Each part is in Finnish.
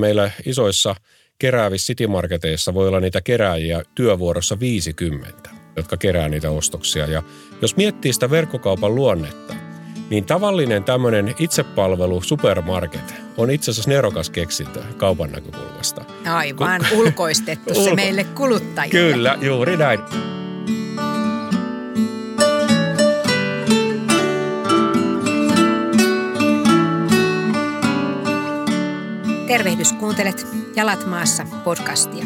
Meillä isoissa keräävissä citymarketeissa voi olla niitä kerääjiä työvuorossa 50, jotka kerää niitä ostoksia. Ja jos miettii sitä verkkokaupan luonnetta, niin tavallinen tämmöinen itsepalvelu supermarket on itse asiassa nerokas keksintö kaupan näkökulmasta. Aivan, ulkoistettu se meille kuluttajille. Kyllä, juuri näin. Tervehdys, kuuntelet Jalat maassa podcastia.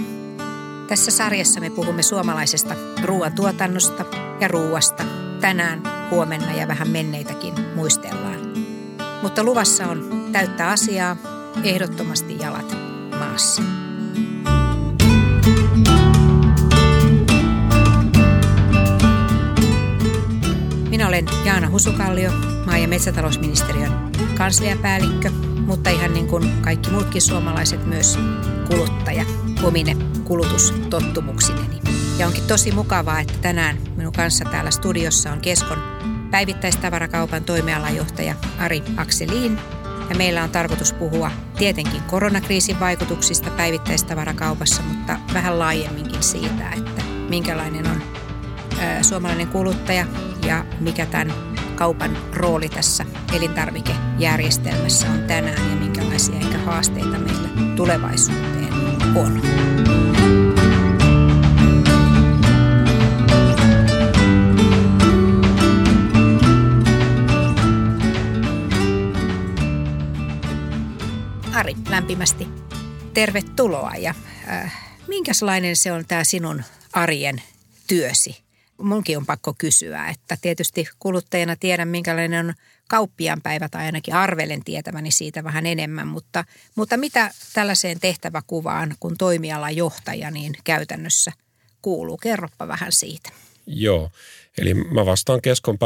Tässä sarjassa me puhumme suomalaisesta ruoantuotannosta ja ruuasta. Tänään, huomenna ja vähän menneitäkin muistellaan. Mutta luvassa on täyttä asiaa, ehdottomasti jalat maassa. Minä olen Jaana Husukallio, maa- ja metsätalousministeriön kansliapäällikkö – mutta ihan niin kuin kaikki muutkin suomalaiset myös kuluttaja omine kulutustottumuksineni. Ja onkin tosi mukavaa, että tänään minun kanssa täällä studiossa on Keskon päivittäistavarakaupan toimialajohtaja Ari Akseliin. Ja meillä on tarkoitus puhua tietenkin koronakriisin vaikutuksista päivittäistavarakaupassa, mutta vähän laajemminkin siitä, että minkälainen on suomalainen kuluttaja ja mikä tämän kaupan rooli tässä elintarvikejärjestelmässä on tänään ja minkälaisia ehkä haasteita meillä tulevaisuuteen on. Ari, lämpimästi tervetuloa ja äh, minkälainen se on tämä sinun arjen työsi? Munkin on pakko kysyä, että tietysti kuluttajana tiedän, minkälainen on kauppiaan päivä tai ainakin arvelen tietäväni siitä vähän enemmän, mutta, mutta mitä tällaiseen tehtäväkuvaan kun toimialan johtaja niin käytännössä kuuluu? Kerropa vähän siitä. Joo, eli mä vastaan Keskon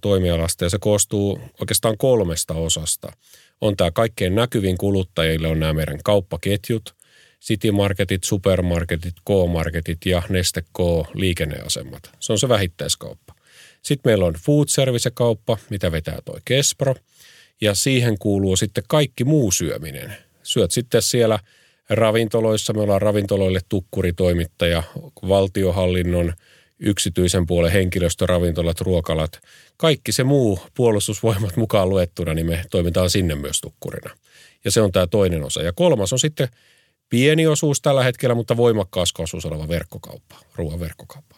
toimialasta ja se koostuu oikeastaan kolmesta osasta. On tämä kaikkein näkyvin kuluttajille on nämä meidän kauppaketjut, City-marketit, supermarketit, K-marketit ja Neste K-liikenneasemat. Se on se vähittäiskauppa. Sitten meillä on food service-kauppa, mitä vetää toi Kespro. Ja siihen kuuluu sitten kaikki muu syöminen. Syöt sitten siellä ravintoloissa. Me ollaan ravintoloille tukkuritoimittaja, valtiohallinnon, yksityisen puolen henkilöstöravintolat, ruokalat. Kaikki se muu puolustusvoimat mukaan luettuna, niin me toimitaan sinne myös tukkurina. Ja se on tämä toinen osa. Ja kolmas on sitten pieni osuus tällä hetkellä, mutta voimakkaas osuus oleva verkkokauppa, ruoan verkkokauppa.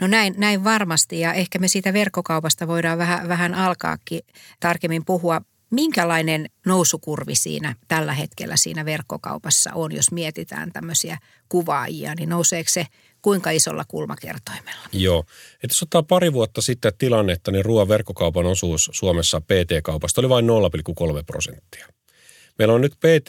No näin, näin varmasti ja ehkä me siitä verkkokaupasta voidaan vähän, vähän alkaakin tarkemmin puhua. Minkälainen nousukurvi siinä tällä hetkellä siinä verkkokaupassa on, jos mietitään tämmöisiä kuvaajia, niin nouseeko se kuinka isolla kulmakertoimella? Joo, että jos ottaa pari vuotta sitten tilannetta, niin ruoan verkkokaupan osuus Suomessa PT-kaupasta oli vain 0,3 prosenttia. Meillä on nyt PT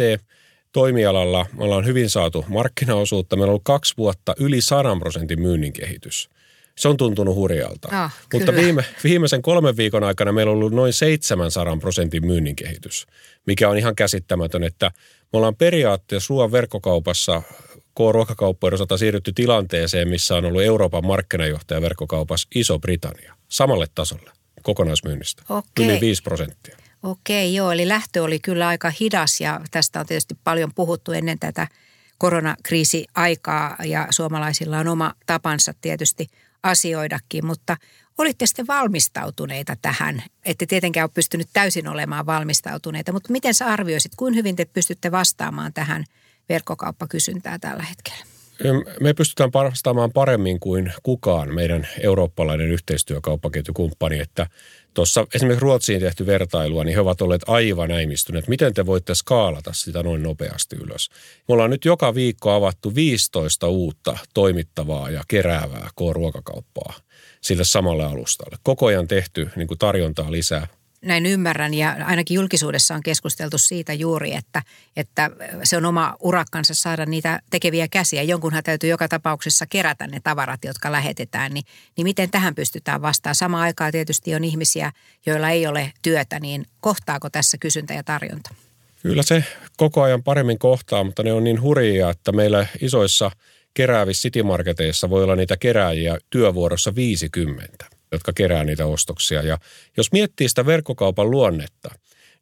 toimialalla me ollaan hyvin saatu markkinaosuutta. Meillä on ollut kaksi vuotta yli 100 prosentin myynnin kehitys. Se on tuntunut hurjalta. Oh, Mutta viime, viimeisen kolmen viikon aikana meillä on ollut noin 700 prosentin myynnin kehitys, mikä on ihan käsittämätön, että me ollaan periaatteessa ruoan verkkokaupassa K-ruokakauppojen osalta siirrytty tilanteeseen, missä on ollut Euroopan markkinajohtaja verkkokaupassa Iso-Britannia samalle tasolle kokonaismyynnistä. Okay. Yli 5 prosenttia. Okei, joo, eli lähtö oli kyllä aika hidas ja tästä on tietysti paljon puhuttu ennen tätä koronakriisiaikaa ja suomalaisilla on oma tapansa tietysti asioidakin, mutta olitte sitten valmistautuneita tähän? Ette tietenkään ole pystynyt täysin olemaan valmistautuneita, mutta miten sä arvioisit, kuin hyvin te pystytte vastaamaan tähän verkkokauppakysyntää tällä hetkellä? Me pystytään vastaamaan paremmin kuin kukaan meidän eurooppalainen yhteistyökauppaketjukumppani, että tuossa esimerkiksi Ruotsiin tehty vertailua, niin he ovat olleet aivan äimistyneet. Miten te voitte skaalata sitä noin nopeasti ylös? Me ollaan nyt joka viikko avattu 15 uutta toimittavaa ja keräävää K-ruokakauppaa sille samalle alustalle. Koko ajan tehty niin kuin tarjontaa lisää näin ymmärrän ja ainakin julkisuudessa on keskusteltu siitä juuri, että, että se on oma urakkansa saada niitä tekeviä käsiä. Jonkunhan täytyy joka tapauksessa kerätä ne tavarat, jotka lähetetään, niin, niin miten tähän pystytään vastaamaan? Samaan aikaan tietysti on ihmisiä, joilla ei ole työtä, niin kohtaako tässä kysyntä ja tarjonta? Kyllä se koko ajan paremmin kohtaa, mutta ne on niin hurjia, että meillä isoissa keräävissä citymarketeissa voi olla niitä kerääjiä työvuorossa 50 jotka kerää niitä ostoksia. Ja jos miettii sitä verkkokaupan luonnetta,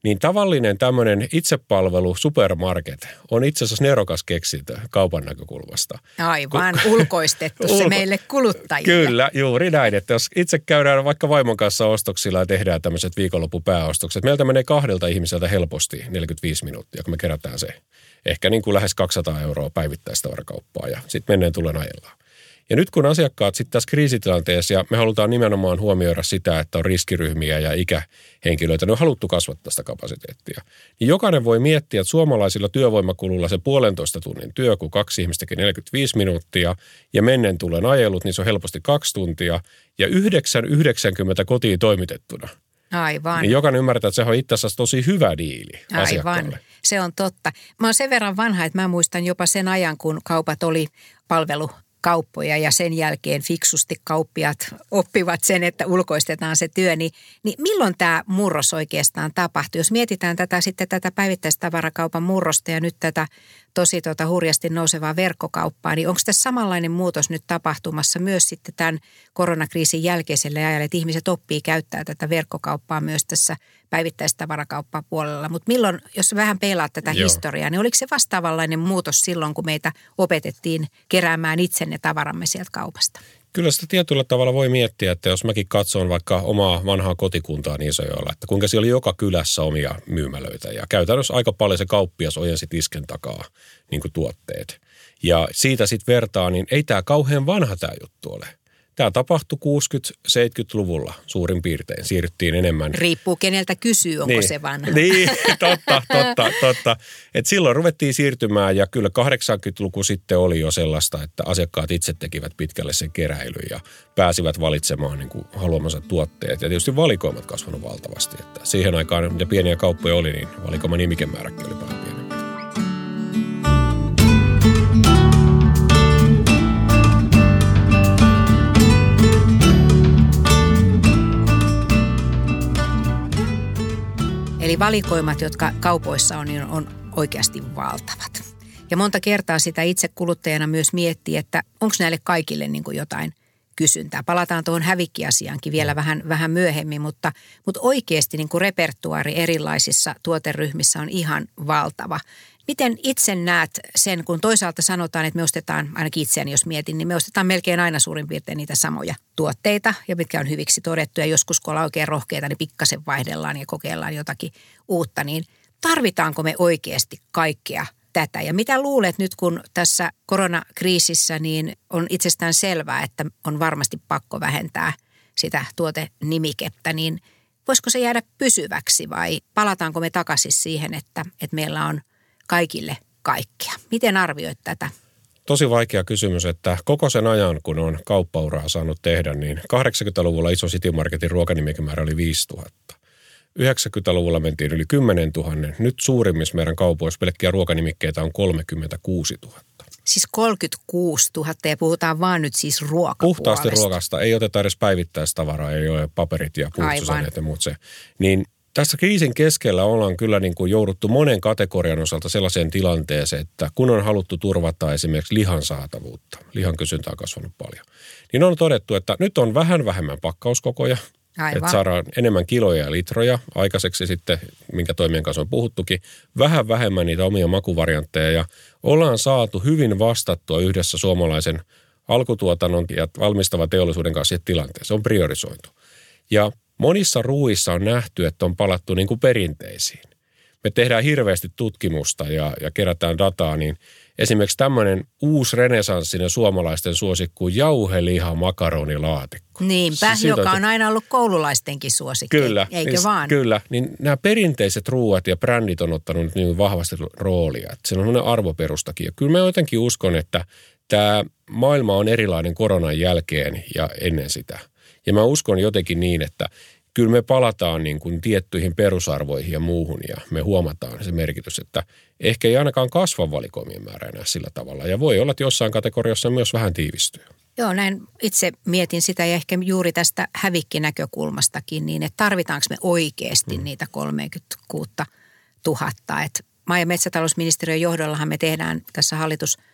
niin tavallinen tämmöinen itsepalvelu supermarket on itse asiassa nerokas keksintö kaupan näkökulmasta. Aivan, Kun, ulkoistettu se meille kuluttajille. Kyllä, juuri näin. Että jos itse käydään vaikka vaimon kanssa ostoksilla ja tehdään tämmöiset viikonloppupääostokset, meiltä menee kahdelta ihmiseltä helposti 45 minuuttia, kun me kerätään se. Ehkä niin kuin lähes 200 euroa päivittäistä varakauppaa ja sitten menneen tulen ajellaan. Ja nyt kun asiakkaat sitten tässä kriisitilanteessa, ja me halutaan nimenomaan huomioida sitä, että on riskiryhmiä ja ikähenkilöitä, ne on haluttu kasvattaa sitä kapasiteettia. Niin jokainen voi miettiä, että suomalaisilla työvoimakululla se puolentoista tunnin työ, kun kaksi ihmistä 45 minuuttia, ja mennen tulen ajelut, niin se on helposti kaksi tuntia, ja 9,90 kotiin toimitettuna. Aivan. Niin jokainen ymmärtää, että se on itse asiassa tosi hyvä diili Aivan, se on totta. Mä oon sen verran vanha, että mä muistan jopa sen ajan, kun kaupat oli palvelu kauppoja ja sen jälkeen fiksusti kauppiat oppivat sen, että ulkoistetaan se työ, niin, niin milloin tämä murros oikeastaan tapahtui? Jos mietitään tätä sitten tätä päivittäistavarakaupan murrosta ja nyt tätä tosi tuota hurjasti nousevaa verkkokauppaa, niin onko tässä samanlainen muutos nyt tapahtumassa myös sitten tämän koronakriisin jälkeiselle ajalle, että ihmiset oppii käyttää tätä verkkokauppaa myös tässä päivittäistavarakauppapuolella. Mutta milloin, jos vähän peilaat tätä Joo. historiaa, niin oliko se vastaavanlainen muutos silloin, kun meitä opetettiin keräämään itse ne tavaramme sieltä kaupasta? Kyllä sitä tietyllä tavalla voi miettiä, että jos mäkin katson vaikka omaa vanhaa kotikuntaa niin Isojoella, että kuinka siellä oli joka kylässä omia myymälöitä ja käytännössä aika paljon se kauppias ojensi tisken takaa niin kuin tuotteet. Ja siitä sitten vertaa, niin ei tämä kauhean vanha tämä juttu ole. Tämä tapahtui 60-70-luvulla suurin piirtein. Siirryttiin enemmän. Riippuu keneltä kysyy, onko niin. se vanha. Niin, totta, totta, totta. Et silloin ruvettiin siirtymään ja kyllä 80-luku sitten oli jo sellaista, että asiakkaat itse tekivät pitkälle sen keräilyn ja pääsivät valitsemaan niin kuin haluamansa tuotteet. Ja tietysti valikoimat kasvanut valtavasti. Että siihen aikaan, mitä pieniä kauppoja oli, niin valikoiman nimikemääräkin oli paljon Eli valikoimat, jotka kaupoissa on, niin on oikeasti valtavat. Ja monta kertaa sitä itse kuluttajana myös miettii, että onko näille kaikille niin kuin jotain kysyntää. Palataan tuohon hävikkiasiaankin vielä vähän, vähän myöhemmin, mutta, mutta oikeasti niin kuin repertuaari erilaisissa tuoteryhmissä on ihan valtava. Miten itse näet sen, kun toisaalta sanotaan, että me ostetaan, ainakin itseäni jos mietin, niin me ostetaan melkein aina suurin piirtein niitä samoja tuotteita, ja mitkä on hyviksi todettu, ja joskus kun ollaan oikein rohkeita, niin pikkasen vaihdellaan ja kokeillaan jotakin uutta, niin tarvitaanko me oikeasti kaikkea tätä? Ja mitä luulet nyt, kun tässä koronakriisissä niin on itsestään selvää, että on varmasti pakko vähentää sitä tuotenimikettä, niin voisiko se jäädä pysyväksi vai palataanko me takaisin siihen, että, että meillä on – kaikille kaikkea. Miten arvioit tätä? Tosi vaikea kysymys, että koko sen ajan, kun on kauppauraa saanut tehdä, niin 80-luvulla iso City Marketin ruokanimikimäärä oli 5000. 90-luvulla mentiin yli 10 000. Nyt suurimmissa meidän kaupoissa pelkkiä ruokanimikkeitä on 36 000. Siis 36 000 ja puhutaan vaan nyt siis ruokapuolesta. Puhtaasti ruokasta. Ei oteta edes päivittäistavaraa, ei ole paperit ja puhdistusaineit ja muut se. Niin tässä kriisin keskellä ollaan kyllä niin kuin jouduttu monen kategorian osalta sellaiseen tilanteeseen, että kun on haluttu turvata esimerkiksi lihan saatavuutta, lihan kysyntä on kasvanut paljon, niin on todettu, että nyt on vähän vähemmän pakkauskokoja, Aivan. että saadaan enemmän kiloja ja litroja aikaiseksi sitten, minkä toimien kanssa on puhuttukin, vähän vähemmän niitä omia makuvariantteja ja ollaan saatu hyvin vastattua yhdessä suomalaisen alkutuotannon ja valmistavan teollisuuden kanssa tilanteeseen. Se on priorisoitu. Ja Monissa ruuissa on nähty, että on palattu niin kuin perinteisiin. Me tehdään hirveästi tutkimusta ja, ja kerätään dataa, niin esimerkiksi tämmöinen uusi renesanssinen suomalaisten suosikku jauheliha makaronilaatikko. Niinpä, siis joka on aina ollut koululaistenkin suosikki, kyllä, eikö niin, vaan? Kyllä, niin nämä perinteiset ruuat ja brändit on ottanut niin vahvasti roolia. Että se on arvoperustakin. Ja kyllä mä jotenkin uskon, että tämä maailma on erilainen koronan jälkeen ja ennen sitä – ja mä uskon jotenkin niin, että kyllä me palataan niin kuin tiettyihin perusarvoihin ja muuhun ja me huomataan se merkitys, että ehkä ei ainakaan kasva valikoimien määrä enää sillä tavalla. Ja voi olla, että jossain kategoriassa myös vähän tiivistyy. Joo, näin itse mietin sitä ja ehkä juuri tästä hävikkinäkökulmastakin niin, että tarvitaanko me oikeasti mm. niitä 36 000. Että maa- ja metsätalousministeriön johdollahan me tehdään tässä hallitus –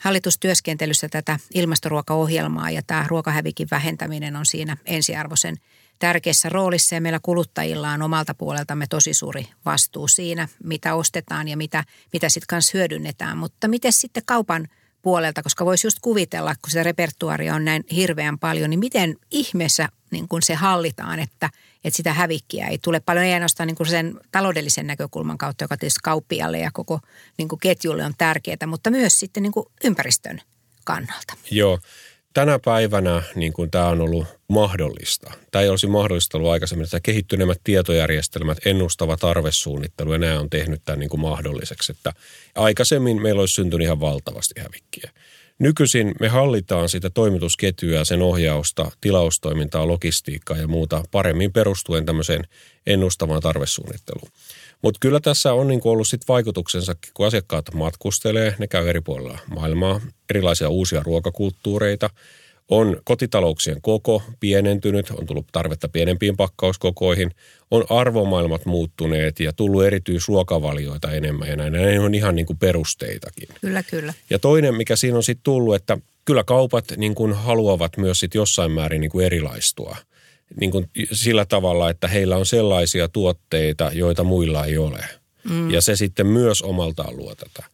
hallitustyöskentelyssä tätä ilmastoruokaohjelmaa ja tämä ruokahävikin vähentäminen on siinä ensiarvoisen tärkeässä roolissa ja meillä kuluttajilla on omalta puoleltamme tosi suuri vastuu siinä, mitä ostetaan ja mitä, mitä sitten kanssa hyödynnetään. Mutta miten sitten kaupan puolelta, koska voisi just kuvitella, kun se repertuaria on näin hirveän paljon, niin miten ihmeessä niin kun se hallitaan, että, että sitä hävikkiä ei tule paljon, ei ainoastaan niin sen taloudellisen näkökulman kautta, joka tietysti kauppialle ja koko niin ketjulle on tärkeää, mutta myös sitten niin ympäristön kannalta. Joo, tänä päivänä niin kuin tämä on ollut mahdollista. Tämä ei olisi mahdollista ollut aikaisemmin, että kehittyneemmät tietojärjestelmät, ennustava tarvesuunnittelu ja nämä on tehnyt tämän niin kuin mahdolliseksi. Että aikaisemmin meillä olisi syntynyt ihan valtavasti hävikkiä. Nykyisin me hallitaan sitä toimitusketjua, sen ohjausta, tilaustoimintaa, logistiikkaa ja muuta paremmin perustuen tämmöiseen ennustavaan tarvesuunnitteluun. Mutta kyllä tässä on niin ollut sit vaikutuksensa, kun asiakkaat matkustelee, ne käy eri puolilla maailmaa, erilaisia uusia ruokakulttuureita. On kotitalouksien koko pienentynyt, on tullut tarvetta pienempiin pakkauskokoihin, on arvomaailmat muuttuneet ja tullut erityisruokavalioita enemmän ja näin. Näin on ihan niin kuin perusteitakin. Kyllä, kyllä. Ja toinen, mikä siinä on sitten tullut, että kyllä kaupat niin kuin haluavat myös sit jossain määrin niin kuin erilaistua – niin kuin sillä tavalla, että heillä on sellaisia tuotteita, joita muilla ei ole. Mm. Ja se sitten myös omaltaan luo tätä.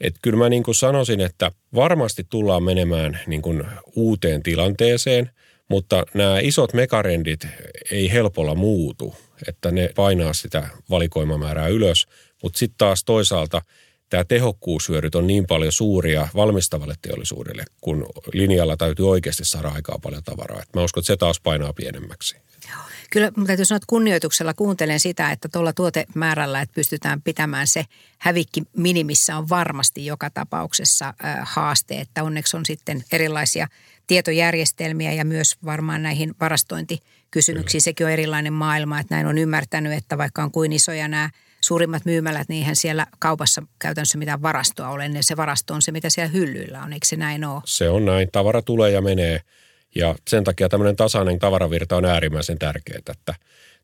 Että kyllä mä niin kuin sanoisin, että varmasti tullaan menemään niin kuin uuteen tilanteeseen, mutta nämä isot mekarendit ei helpolla muutu, että ne painaa sitä valikoimamäärää ylös. Mutta sitten taas toisaalta tämä tehokkuushyödyt on niin paljon suuria valmistavalle teollisuudelle, kun linjalla täytyy oikeasti saada aikaa paljon tavaraa. Et mä uskon, että se taas painaa pienemmäksi. Kyllä, mutta täytyy sanoa, että kunnioituksella kuuntelen sitä, että tuolla tuotemäärällä, että pystytään pitämään se hävikki minimissä on varmasti joka tapauksessa haaste, että onneksi on sitten erilaisia tietojärjestelmiä ja myös varmaan näihin varastointikysymyksiin. Sekin on erilainen maailma, että näin on ymmärtänyt, että vaikka on kuin isoja nämä – suurimmat myymälät, niin eihän siellä kaupassa käytännössä mitään varastoa ole. Niin se varasto on se, mitä siellä hyllyillä on, eikö se näin ole? Se on näin. Tavara tulee ja menee. Ja sen takia tämmöinen tasainen tavaravirta on äärimmäisen tärkeää, että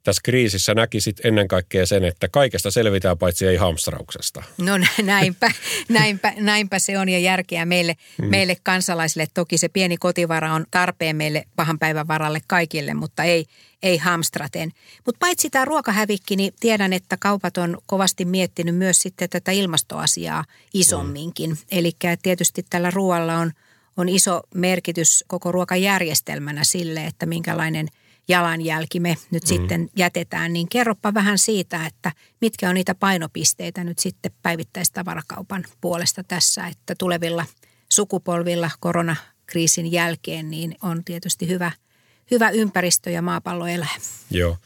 tässä kriisissä näkisit ennen kaikkea sen, että kaikesta selvitään paitsi ei hamstrauksesta. No näinpä, näinpä, näinpä se on ja järkeä meille, hmm. meille kansalaisille. Toki se pieni kotivara on tarpeen meille pahan päivän varalle kaikille, mutta ei, ei hamstraten. Mutta paitsi tämä ruokahävikki, niin tiedän, että kaupat on kovasti miettinyt myös sitten tätä ilmastoasiaa isomminkin. Mm. Eli tietysti tällä ruoalla on, on iso merkitys koko ruokajärjestelmänä sille, että minkälainen jalanjälki me nyt mm. sitten jätetään. Niin kerropa vähän siitä, että mitkä on niitä painopisteitä nyt sitten päivittäistavarakaupan puolesta tässä, että tulevilla sukupolvilla koronakriisin jälkeen niin on tietysti hyvä – hyvä ympäristö ja maapallo elää. Joo.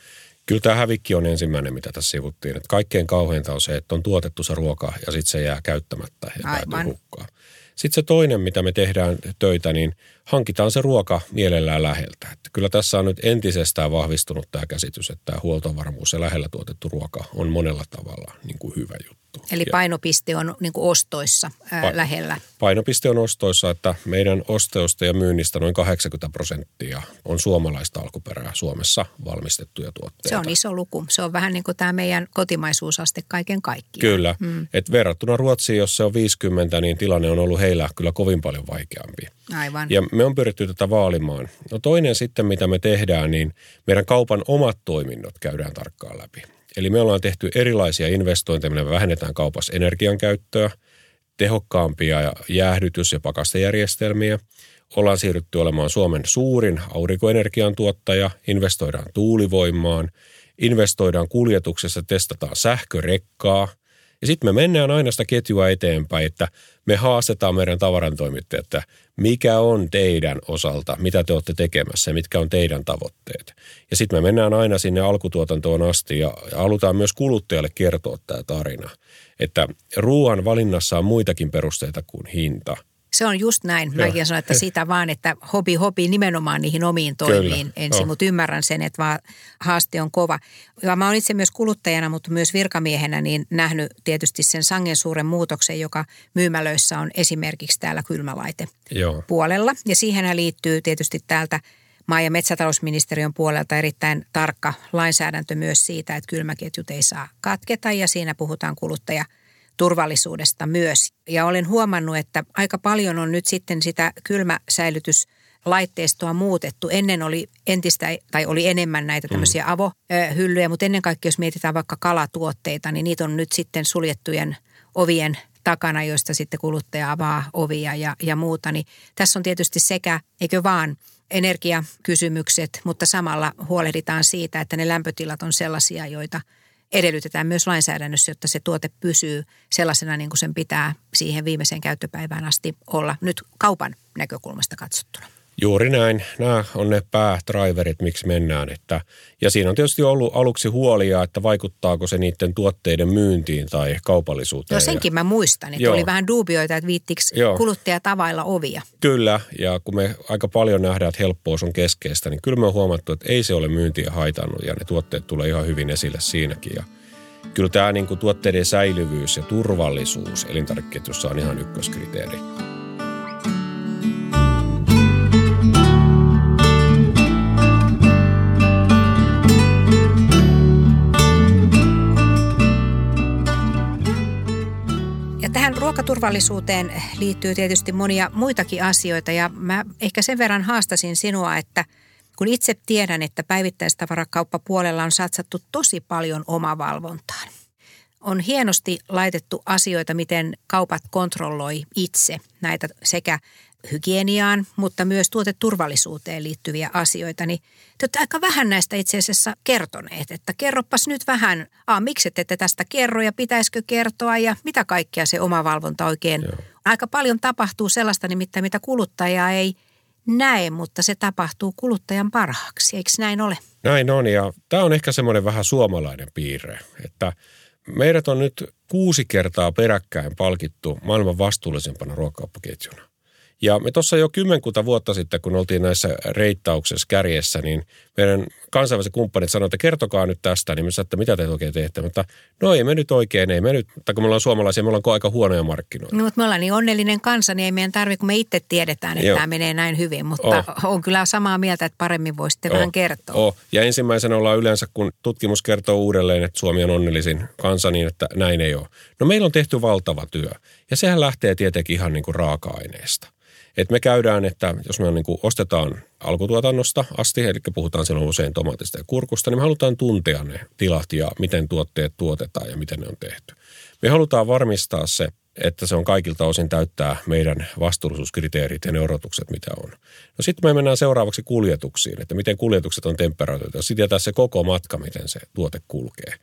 Kyllä tämä hävikki on ensimmäinen, mitä tässä sivuttiin. Että kaikkein kauheinta on se, että on tuotettu se ruoka ja sitten se jää käyttämättä ja päätyy hukkaan. Sitten se toinen, mitä me tehdään töitä, niin hankitaan se ruoka mielellään läheltä. Että kyllä tässä on nyt entisestään vahvistunut tämä käsitys, että tämä huoltovarmuus ja lähellä tuotettu ruoka on monella tavalla niin kuin hyvä juttu. Eli painopiste on niin kuin ostoissa ää, pa- lähellä. Painopiste on ostoissa, että meidän ostoista ja myynnistä noin 80 prosenttia on suomalaista alkuperää Suomessa valmistettuja tuotteita. Se on iso luku. Se on vähän niin kuin tämä meidän kotimaisuusaste kaiken kaikkiaan. Kyllä. Mm. Et verrattuna Ruotsiin, jos se on 50, niin tilanne on ollut heillä kyllä kovin paljon vaikeampi. Aivan. Ja me on pyritty tätä vaalimaan. No toinen sitten, mitä me tehdään, niin meidän kaupan omat toiminnot käydään tarkkaan läpi. Eli me ollaan tehty erilaisia investointeja, me vähennetään kaupassa energian käyttöä, tehokkaampia jäähdytys- ja pakastejärjestelmiä. Ollaan siirrytty olemaan Suomen suurin aurinkoenergian tuottaja, investoidaan tuulivoimaan, investoidaan kuljetuksessa, testataan sähkörekkaa – ja sitten me mennään aina sitä ketjua eteenpäin, että me haastetaan meidän tavarantoimittajat, että mikä on teidän osalta, mitä te olette tekemässä ja mitkä on teidän tavoitteet. Ja sitten me mennään aina sinne alkutuotantoon asti ja halutaan myös kuluttajalle kertoa tämä tarina, että ruoan valinnassa on muitakin perusteita kuin hinta – se on just näin. Mäkin sanon, että sitä vaan, että hobi hobi nimenomaan niihin omiin toimiin Kyllä. ensin, mutta ymmärrän sen, että vaan haaste on kova. Ja mä oon itse myös kuluttajana, mutta myös virkamiehenä niin nähnyt tietysti sen sangen suuren muutoksen, joka myymälöissä on esimerkiksi täällä kylmälaite Joo. puolella. Ja siihen liittyy tietysti täältä maa- ja metsätalousministeriön puolelta erittäin tarkka lainsäädäntö myös siitä, että kylmäketjut ei saa katketa ja siinä puhutaan kuluttaja – turvallisuudesta myös. Ja olen huomannut, että aika paljon on nyt sitten sitä kylmäsäilytys laitteistoa muutettu. Ennen oli entistä, tai oli enemmän näitä tämmöisiä mm. avohyllyjä, mutta ennen kaikkea jos mietitään vaikka kalatuotteita, niin niitä on nyt sitten suljettujen ovien takana, joista sitten kuluttaja avaa ovia ja, ja muuta. Niin tässä on tietysti sekä, eikö vaan, energiakysymykset, mutta samalla huolehditaan siitä, että ne lämpötilat on sellaisia, joita edellytetään myös lainsäädännössä, jotta se tuote pysyy sellaisena niin kuin sen pitää siihen viimeiseen käyttöpäivään asti olla nyt kaupan näkökulmasta katsottuna. Juuri näin. Nämä on ne päädriverit, miksi mennään. Että, ja siinä on tietysti ollut aluksi huolia, että vaikuttaako se niiden tuotteiden myyntiin tai kaupallisuuteen. No senkin mä muistan, että Joo. oli vähän duubioita, että viittikö kuluttaja tavailla ovia. Kyllä, ja kun me aika paljon nähdään, että helppous on keskeistä, niin kyllä me on huomattu, että ei se ole myyntiä haitannut ja ne tuotteet tulee ihan hyvin esille siinäkin. Ja kyllä tämä niin kuin tuotteiden säilyvyys ja turvallisuus elintarvikeketjussa on ihan ykköskriteeri. Ruokaturvallisuuteen liittyy tietysti monia muitakin asioita ja mä ehkä sen verran haastasin sinua, että kun itse tiedän, että päivittäistavarakauppapuolella on satsattu tosi paljon omavalvontaan. On hienosti laitettu asioita, miten kaupat kontrolloi itse näitä sekä hygieniaan, mutta myös tuoteturvallisuuteen liittyviä asioita, niin te olette aika vähän näistä itse asiassa kertoneet, että kerropas nyt vähän, a, miksi ette tästä kerro ja pitäisikö kertoa ja mitä kaikkea se oma valvonta oikein. Joo. Aika paljon tapahtuu sellaista nimittäin, mitä kuluttaja ei näe, mutta se tapahtuu kuluttajan parhaaksi, eikö näin ole? Näin on ja tämä on ehkä semmoinen vähän suomalainen piirre, että meidät on nyt kuusi kertaa peräkkäin palkittu maailman vastuullisempana ruokakauppaketjuna. Ja me tuossa jo kymmenkunta vuotta sitten, kun oltiin näissä reittauksessa kärjessä, niin meidän kansainväliset kumppanit sanoivat, että kertokaa nyt tästä. Niin me sanoimme, että mitä te oikein teette. Mutta no ei me nyt oikein, ei me nyt, tai kun me ollaan suomalaisia, me ollaan aika huonoja markkinoita. No, mutta me ollaan niin onnellinen kansa, niin ei meidän tarvitse, kun me itse tiedetään, että Joo. tämä menee näin hyvin. Mutta oh. on kyllä samaa mieltä, että paremmin voisitte oh. vähän kertoa. Oh. Ja ensimmäisenä ollaan yleensä, kun tutkimus kertoo uudelleen, että Suomi on onnellisin kansa, niin että näin ei ole. No meillä on tehty valtava työ. Ja sehän lähtee tietenkin ihan niin kuin raaka-aineesta. Et me käydään, että jos me niin kuin ostetaan alkutuotannosta asti, eli puhutaan silloin usein tomaatista ja kurkusta, niin me halutaan tuntea ne tilat ja miten tuotteet tuotetaan ja miten ne on tehty. Me halutaan varmistaa se, että se on kaikilta osin täyttää meidän vastuullisuuskriteerit ja ne odotukset, mitä on. No sitten me mennään seuraavaksi kuljetuksiin, että miten kuljetukset on temperatuurita. Sitten tietää se koko matka, miten se tuote kulkee.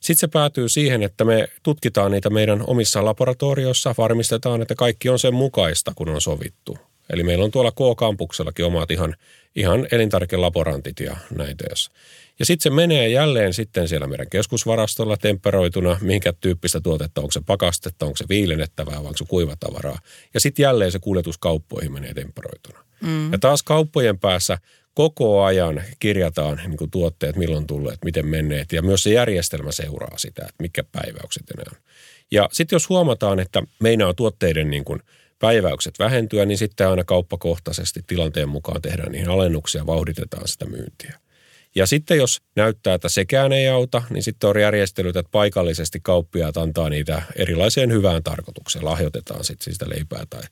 Sitten se päätyy siihen, että me tutkitaan niitä meidän omissa laboratorioissa, varmistetaan, että kaikki on sen mukaista, kun on sovittu. Eli meillä on tuolla K-kampuksellakin omat ihan, ihan elintarvikelaborantit ja näitä. Ja sitten se menee jälleen sitten siellä meidän keskusvarastolla temperoituna, minkä tyyppistä tuotetta, onko se pakastetta, onko se viilennettävää vai onko se kuivatavaraa. Ja sitten jälleen se kuljetuskauppoihin menee temperoituna. Mm. Ja taas kauppojen päässä koko ajan kirjataan niin kuin tuotteet, milloin tulleet, miten menneet ja myös se järjestelmä seuraa sitä, että mitkä päiväykset enää on. Ja sitten jos huomataan, että meinaa tuotteiden niin kuin päiväykset vähentyä, niin sitten aina kauppakohtaisesti tilanteen mukaan tehdään niihin alennuksia vauhditetaan sitä myyntiä. Ja sitten jos näyttää, että sekään ei auta, niin sitten on järjestelyt, että paikallisesti kauppiaat antaa niitä erilaiseen hyvään tarkoitukseen. Lahjoitetaan sitten sitä leipää tai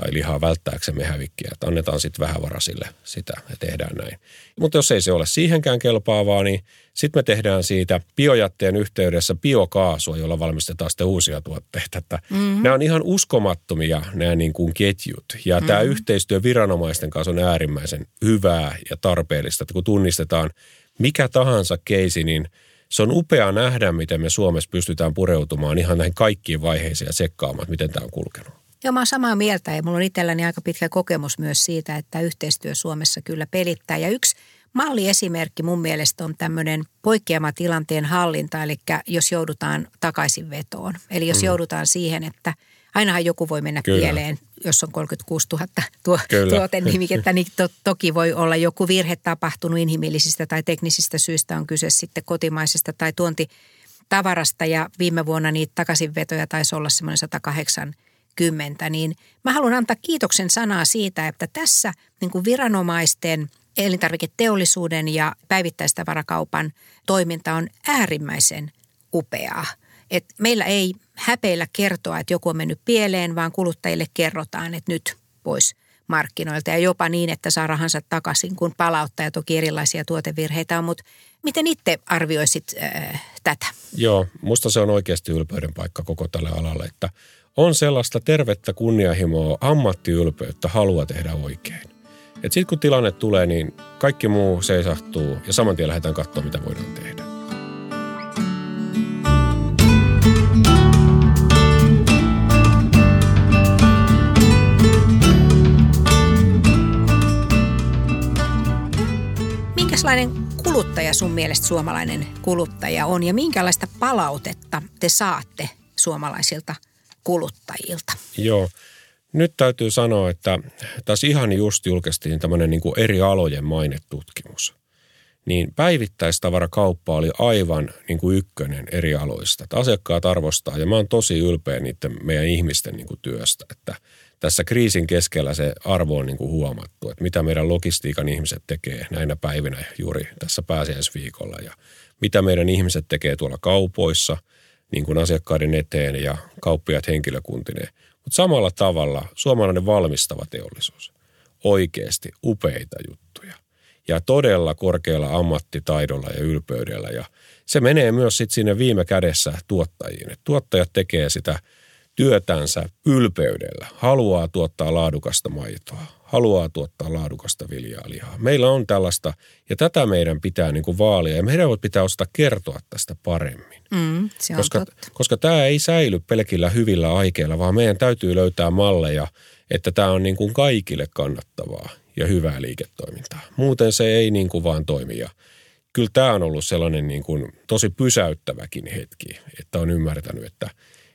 tai lihaa välttääksemme hävikkiä. Että annetaan sitten vähävarasille sitä ja tehdään näin. Mutta jos ei se ole siihenkään kelpaavaa, niin sitten me tehdään siitä biojätteen yhteydessä biokaasua, jolla valmistetaan sitten uusia tuotteita. Että mm-hmm. Nämä on ihan uskomattomia nämä niin kuin ketjut. Ja mm-hmm. tämä yhteistyö viranomaisten kanssa on äärimmäisen hyvää ja tarpeellista. Että kun tunnistetaan mikä tahansa keisi, niin se on upea nähdä, miten me Suomessa pystytään pureutumaan ihan näihin kaikkiin vaiheisiin ja sekkaamaan, miten tämä on kulkenut. Joo, mä oon samaa mieltä ja mulla on itselläni aika pitkä kokemus myös siitä, että yhteistyö Suomessa kyllä pelittää. Ja yksi malliesimerkki mun mielestä on tämmöinen poikkeamatilanteen hallinta, eli jos joudutaan takaisin vetoon. Eli jos mm. joudutaan siihen, että ainahan joku voi mennä Kyllä. pieleen, jos on 36 000 tuo, tuotenimikettä, niin to, toki voi olla joku virhe tapahtunut inhimillisistä tai teknisistä syistä, on kyse sitten kotimaisesta tai tuontitavarasta ja viime vuonna niitä takaisinvetoja taisi olla semmoinen 108 vuosikymmentä, niin mä haluan antaa kiitoksen sanaa siitä, että tässä niin kuin viranomaisten, elintarviketeollisuuden ja päivittäistavarakaupan toiminta on äärimmäisen upeaa. Et meillä ei häpeillä kertoa, että joku on mennyt pieleen, vaan kuluttajille kerrotaan, että nyt pois markkinoilta ja jopa niin, että saa rahansa takaisin, kun palauttaa ja toki erilaisia tuotevirheitä on, mutta miten itse arvioisit äh, tätä? Joo, musta se on oikeasti ylpeyden paikka koko tälle alalle, että on sellaista tervettä kunnianhimoa, ammattiylpeyttä, halua tehdä oikein. Sitten kun tilanne tulee, niin kaikki muu seisahtuu ja saman tien lähdetään katsomaan, mitä voidaan tehdä. Minkälainen kuluttaja sun mielestä suomalainen kuluttaja on ja minkälaista palautetta te saatte suomalaisilta kuluttajilta? Joo. Nyt täytyy sanoa, että tässä ihan just julkaistiin tämmöinen niin eri alojen mainetutkimus. Niin päivittäistavarakauppa oli aivan niin kuin ykkönen eri aloista. Että asiakkaat arvostaa ja mä oon tosi ylpeä niiden meidän ihmisten niin kuin työstä, että tässä kriisin keskellä se arvo on niin kuin huomattu, että mitä meidän logistiikan ihmiset tekee näinä päivinä juuri tässä pääsiäisviikolla ja mitä meidän ihmiset tekee tuolla kaupoissa niin kuin asiakkaiden eteen ja kauppiaat henkilökuntineen – mutta samalla tavalla suomalainen valmistava teollisuus, oikeasti upeita juttuja. Ja todella korkealla ammattitaidolla ja ylpeydellä. Ja se menee myös sitten sinne viime kädessä tuottajiin. Et tuottajat tekee sitä työtänsä ylpeydellä, haluaa tuottaa laadukasta maitoa, haluaa tuottaa laadukasta viljaa lihaa. Meillä on tällaista, ja tätä meidän pitää niin kuin vaalia, ja meidän pitää osata kertoa tästä paremmin. Mm, se on koska, totta. koska tämä ei säily pelkillä hyvillä aikeilla, vaan meidän täytyy löytää malleja, että tämä on niin kuin kaikille kannattavaa ja hyvää liiketoimintaa. Muuten se ei niin kuin vaan toimi. Ja kyllä tämä on ollut sellainen niin kuin tosi pysäyttäväkin hetki, että on ymmärtänyt, että,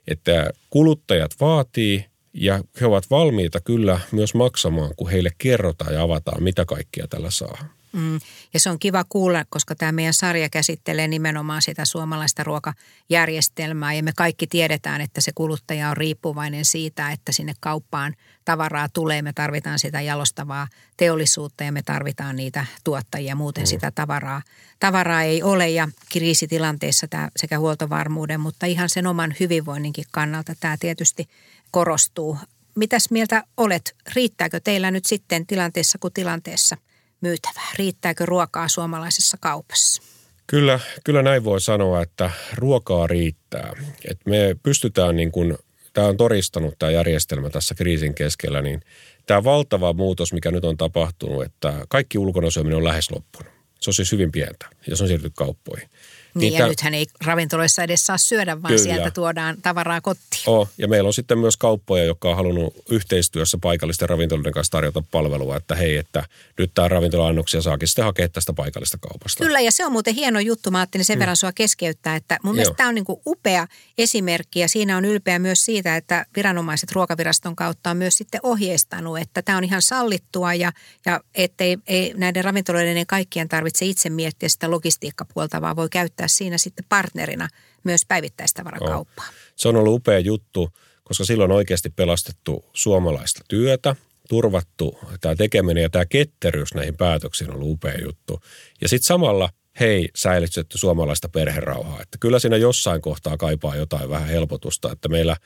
että kuluttajat vaatii ja he ovat valmiita kyllä myös maksamaan, kun heille kerrotaan ja avataan, mitä kaikkia tällä saa. Mm. Ja se on kiva kuulla, koska tämä meidän sarja käsittelee nimenomaan sitä suomalaista ruokajärjestelmää. Ja me kaikki tiedetään, että se kuluttaja on riippuvainen siitä, että sinne kauppaan tavaraa tulee. Me tarvitaan sitä jalostavaa teollisuutta ja me tarvitaan niitä tuottajia. Muuten mm. sitä tavaraa, tavaraa ei ole ja kriisitilanteessa tämä sekä huoltovarmuuden, mutta ihan sen oman hyvinvoinninkin kannalta tämä tietysti korostuu. Mitäs mieltä olet? Riittääkö teillä nyt sitten tilanteessa kuin tilanteessa – myytävää? Riittääkö ruokaa suomalaisessa kaupassa? Kyllä, kyllä näin voi sanoa, että ruokaa riittää. Et me pystytään niin kuin, tämä on todistanut tämä järjestelmä tässä kriisin keskellä, niin tämä valtava muutos, mikä nyt on tapahtunut, että kaikki ulkona syöminen on lähes loppunut. Se on siis hyvin pientä ja se on siirtynyt kauppoihin. Niin, niin ja nythän ei ravintoloissa edes saa syödä, vaan Kyllä. sieltä tuodaan tavaraa kotiin. Oh, ja meillä on sitten myös kauppoja, jotka on halunnut yhteistyössä paikallisten ravintoloiden kanssa tarjota palvelua, että hei, että nyt tämä ravintola-annoksia saakin sitten hakea tästä paikallista kaupasta. Kyllä, ja se on muuten hieno juttu. Mä ajattelin sen hmm. verran sua keskeyttää, että mun Joo. mielestä tämä on niin kuin upea esimerkki, ja siinä on ylpeä myös siitä, että viranomaiset ruokaviraston kautta on myös sitten ohjeistanut, että tämä on ihan sallittua, ja, ja ettei ei näiden ravintoloiden kaikkien tarvitse itse miettiä sitä logistiikkapuolta, vaan voi käyttää käyttää siinä sitten partnerina myös päivittäistavarakauppaa. Oh. Se on ollut upea juttu, koska silloin on oikeasti pelastettu suomalaista työtä, turvattu tämä tekeminen ja tämä ketteryys näihin päätöksiin on ollut upea juttu. Ja sitten samalla hei, säilytetty suomalaista perherauhaa. Että kyllä siinä jossain kohtaa kaipaa jotain vähän helpotusta, että meillä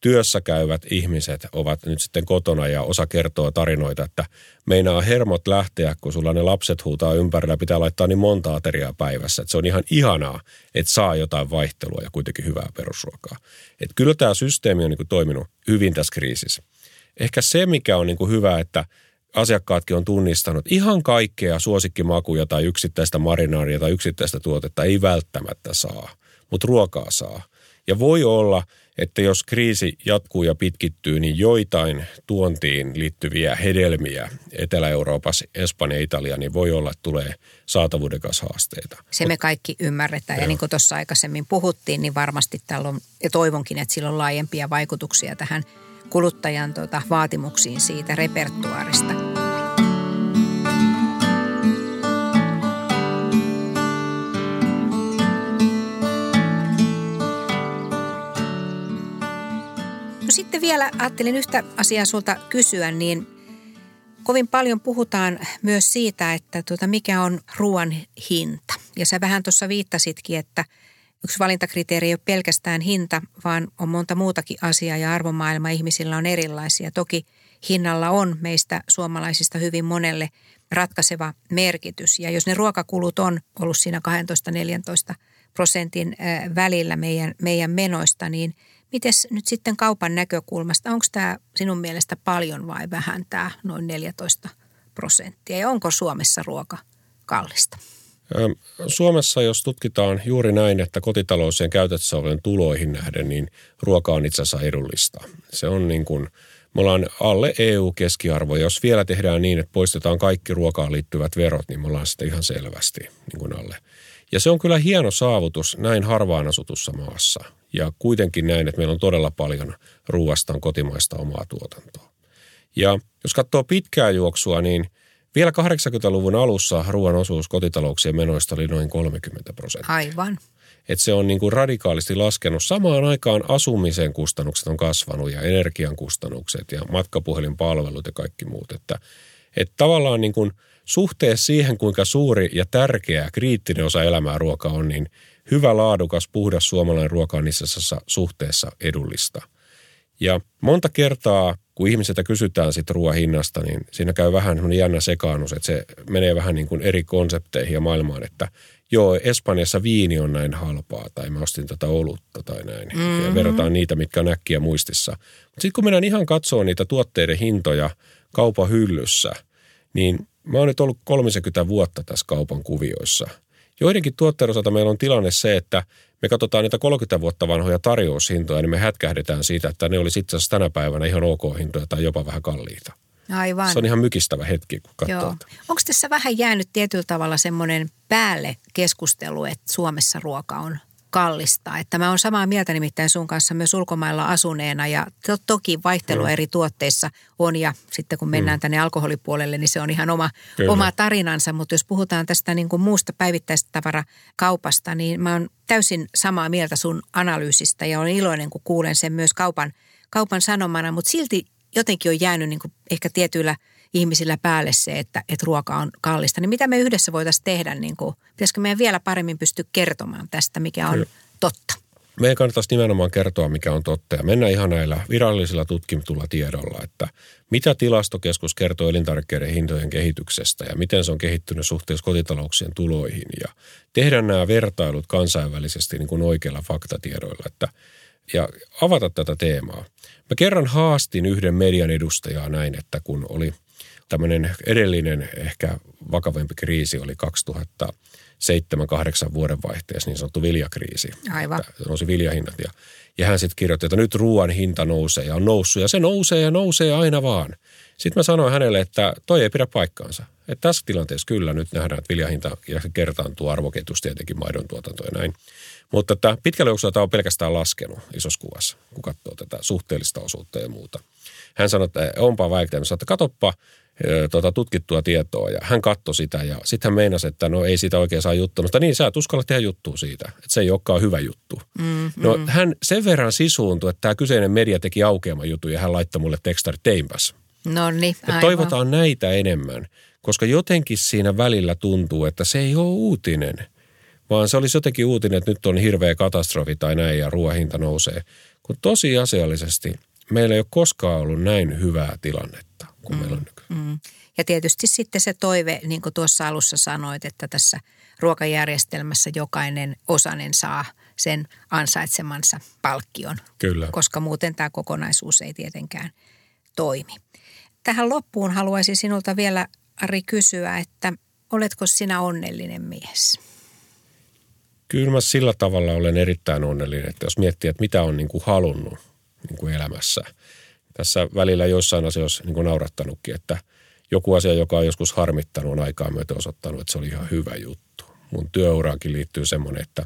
työssä käyvät ihmiset ovat nyt sitten kotona ja osa kertoo tarinoita, että meinaa hermot lähteä, kun sulla ne lapset huutaa ympärillä, pitää laittaa niin monta ateriaa päivässä. Että se on ihan ihanaa, että saa jotain vaihtelua ja kuitenkin hyvää perusruokaa. Että kyllä tämä systeemi on niin kuin toiminut hyvin tässä kriisissä. Ehkä se, mikä on niin kuin hyvä, että asiakkaatkin on tunnistanut, ihan kaikkea suosikkimakuja tai yksittäistä marinaaria tai yksittäistä tuotetta ei välttämättä saa, mutta ruokaa saa. Ja voi olla, että jos kriisi jatkuu ja pitkittyy, niin joitain tuontiin liittyviä hedelmiä Etelä-Euroopassa, Espanja, Italia, niin voi olla, että tulee saatavuuden kanssa haasteita. Se me kaikki ymmärretään. Joo. Ja niin kuin tuossa aikaisemmin puhuttiin, niin varmasti täällä on, ja toivonkin, että sillä on laajempia vaikutuksia tähän kuluttajan tuota, vaatimuksiin siitä repertuaarista. Sitten vielä ajattelin yhtä asiaa sulta kysyä, niin kovin paljon puhutaan myös siitä, että tuota, mikä on ruoan hinta. Ja sä vähän tuossa viittasitkin, että, yksi valintakriteeri ei ole pelkästään hinta, vaan on monta muutakin asiaa ja arvomaailma ihmisillä on erilaisia. Toki hinnalla on meistä suomalaisista hyvin monelle ratkaiseva merkitys. Ja jos ne ruokakulut on ollut siinä 12-14 prosentin välillä meidän, meidän menoista, niin miten nyt sitten kaupan näkökulmasta, onko tämä sinun mielestä paljon vai vähän tämä noin 14 prosenttia? Ja onko Suomessa ruoka kallista? Suomessa, jos tutkitaan juuri näin, että kotitalouksien käytössä olevien tuloihin nähden, niin ruoka on itse asiassa edullista. Se on niin kuin, me ollaan alle EU-keskiarvo. Jos vielä tehdään niin, että poistetaan kaikki ruokaan liittyvät verot, niin me ollaan sitten ihan selvästi niin kuin alle. Ja se on kyllä hieno saavutus näin harvaan asutussa maassa. Ja kuitenkin näin, että meillä on todella paljon ruoastaan kotimaista omaa tuotantoa. Ja jos katsoo pitkää juoksua, niin – vielä 80-luvun alussa ruoan osuus kotitalouksien menoista oli noin 30 prosenttia. Aivan. Et se on niin kuin radikaalisti laskenut. Samaan aikaan asumisen kustannukset on kasvanut ja energian kustannukset ja matkapuhelinpalvelut ja kaikki muut. Että, että tavallaan niin kuin suhteessa siihen, kuinka suuri ja tärkeä kriittinen osa elämää ruoka on, niin hyvä, laadukas, puhdas suomalainen ruoka on itse asiassa suhteessa edullista. Ja monta kertaa kun ihmisiltä kysytään sitten ruoan hinnasta, niin siinä käy vähän jännä sekaannus, että se menee vähän niin kuin eri konsepteihin ja maailmaan, että joo, Espanjassa viini on näin halpaa, tai mä ostin tätä olutta tai näin. Mm-hmm. Ja verrataan niitä, mitkä on äkkiä muistissa. Mutta sitten kun mennään ihan katsoa niitä tuotteiden hintoja kaupan hyllyssä, niin mä oon nyt ollut 30 vuotta tässä kaupan kuvioissa. Joidenkin tuotteiden osalta meillä on tilanne se, että me katsotaan niitä 30 vuotta vanhoja tarjoushintoja, niin me hätkähdetään siitä, että ne olisi itse asiassa tänä päivänä ihan ok hintoja tai jopa vähän kalliita. Aivan. Se on ihan mykistävä hetki, kun katsoo. Onko tässä vähän jäänyt tietyllä tavalla semmoinen päälle keskustelu, että Suomessa ruoka on kallista. Että mä oon samaa mieltä nimittäin sun kanssa myös ulkomailla asuneena ja to- toki vaihtelu mm. eri tuotteissa on ja sitten kun mennään mm. tänne alkoholipuolelle, niin se on ihan oma, oma tarinansa. Mutta jos puhutaan tästä niin kuin muusta päivittäistavarakaupasta, niin mä oon täysin samaa mieltä sun analyysistä ja olen iloinen, kun kuulen sen myös kaupan, kaupan sanomana, mutta silti jotenkin on jäänyt niin kuin ehkä tietyillä – ihmisillä päälle se, että, että ruoka on kallista. Niin mitä me yhdessä voitaisiin tehdä? Niin kuin, pitäisikö meidän vielä paremmin pysty kertomaan tästä, mikä on Kyllä. totta? Meidän kannattaisi nimenomaan kertoa, mikä on totta ja mennä ihan näillä virallisilla tutkimtulla tiedolla, että mitä tilastokeskus kertoo elintarvikkeiden hintojen kehityksestä ja miten se on kehittynyt suhteessa kotitalouksien tuloihin ja tehdä nämä vertailut kansainvälisesti niin kuin oikeilla faktatiedoilla että, ja avata tätä teemaa. Mä kerran haastin yhden median edustajaa näin, että kun oli – tämmöinen edellinen ehkä vakavempi kriisi oli 2007-2008 vuodenvaihteessa niin sanottu viljakriisi. Aivan. Nousi viljahinnat ja, ja hän sitten kirjoitti, että nyt ruoan hinta nousee ja on noussut ja se nousee ja nousee aina vaan. Sitten mä sanoin hänelle, että toi ei pidä paikkaansa. Että tässä tilanteessa kyllä nyt nähdään, että viljahinta kertaantuu arvoketjus tietenkin maidon tuotanto ja näin. Mutta että pitkällä juoksulla tämä on pelkästään laskenut isossa kuvassa, kun katsoo tätä suhteellista osuutta ja muuta. Hän sanoi, että onpa väittänyt, että katoppa tota, tutkittua tietoa ja hän katsoi sitä ja sitten hän meinasi, että no ei siitä oikein saa juttua. Mutta niin, sä et uskalla tehdä juttua siitä, että se ei olekaan hyvä juttu. Mm, no mm. hän sen verran sisuuntui, että tämä kyseinen media teki aukeama jutun ja hän laittoi mulle tekstari teinpäs. No niin, toivotaan näitä enemmän, koska jotenkin siinä välillä tuntuu, että se ei ole uutinen, vaan se olisi jotenkin uutinen, että nyt on hirveä katastrofi tai näin ja ruoahinta nousee. Kun tosiasiallisesti meillä ei ole koskaan ollut näin hyvää tilannetta kuin mm. meillä on nyt. Mm. Ja tietysti sitten se toive, niin kuin tuossa alussa sanoit, että tässä ruokajärjestelmässä jokainen osanen saa sen ansaitsemansa palkkion. Kyllä. Koska muuten tämä kokonaisuus ei tietenkään toimi. Tähän loppuun haluaisin sinulta vielä, Ari, kysyä, että oletko sinä onnellinen mies? Kyllä mä sillä tavalla olen erittäin onnellinen, että jos miettii, että mitä on niin kuin halunnut niin kuin elämässä – tässä välillä joissain asioissa niin kuin naurattanutkin, että joku asia, joka on joskus harmittanut, on aikaa myöten osoittanut, että se oli ihan hyvä juttu. Mun työuraankin liittyy semmoinen, että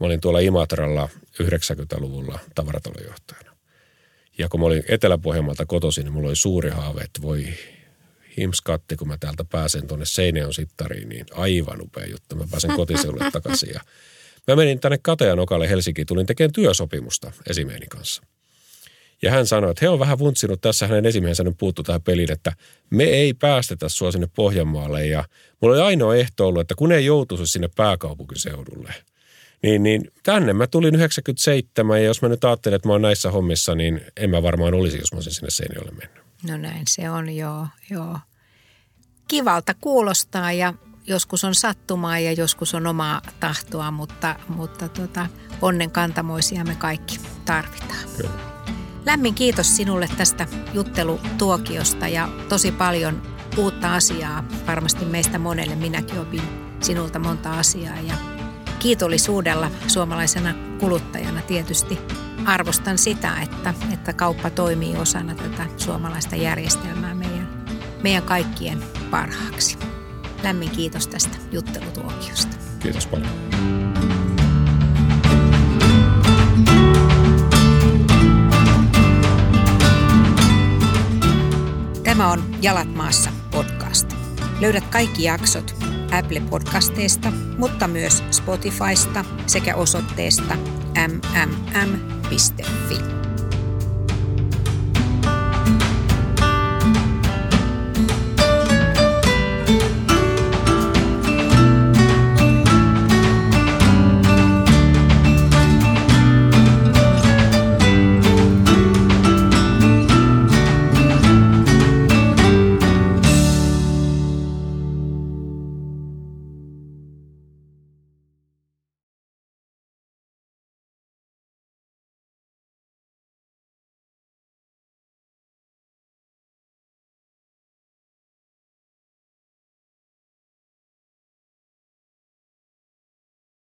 mä olin tuolla Imatralla 90-luvulla tavaratalonjohtajana. Ja kun mä olin Etelä-Pohjanmaalta kotoisin, niin mulla oli suuri haave, että voi himskatti, kun mä täältä pääsen tuonne Seinäjoen sittariin, niin aivan upea juttu. Mä pääsen kotiseudulle takaisin. Ja mä menin tänne Katajanokalle Helsinkiin, tulin tekemään työsopimusta esimieheni kanssa. Ja hän sanoi, että he on vähän vuntsinut tässä, hänen esimiehensä nyt puuttu tähän peliin, että me ei päästetä sua sinne Pohjanmaalle. Ja mulla oli ainoa ehto ollut, että kun ei joutuisi sinne pääkaupunkiseudulle, Niin, niin tänne mä tulin 97 ja jos mä nyt ajattelen, että mä oon näissä hommissa, niin en mä varmaan olisi, jos mä olisin sinne Seinäjoelle mennyt. No näin se on, joo, joo. Kivalta kuulostaa ja joskus on sattumaa ja joskus on omaa tahtoa, mutta, mutta tota, onnen kantamoisia me kaikki tarvitaan. Kyllä. Lämmin kiitos sinulle tästä juttelutuokiosta ja tosi paljon uutta asiaa varmasti meistä monelle. Minäkin opin sinulta monta asiaa ja kiitollisuudella suomalaisena kuluttajana tietysti arvostan sitä, että, että kauppa toimii osana tätä suomalaista järjestelmää meidän, meidän kaikkien parhaaksi. Lämmin kiitos tästä juttelutuokiosta. Kiitos paljon. Jalat maassa podcast. Löydät kaikki jaksot Apple Podcasteista, mutta myös Spotifysta sekä osoitteesta mmm.fi.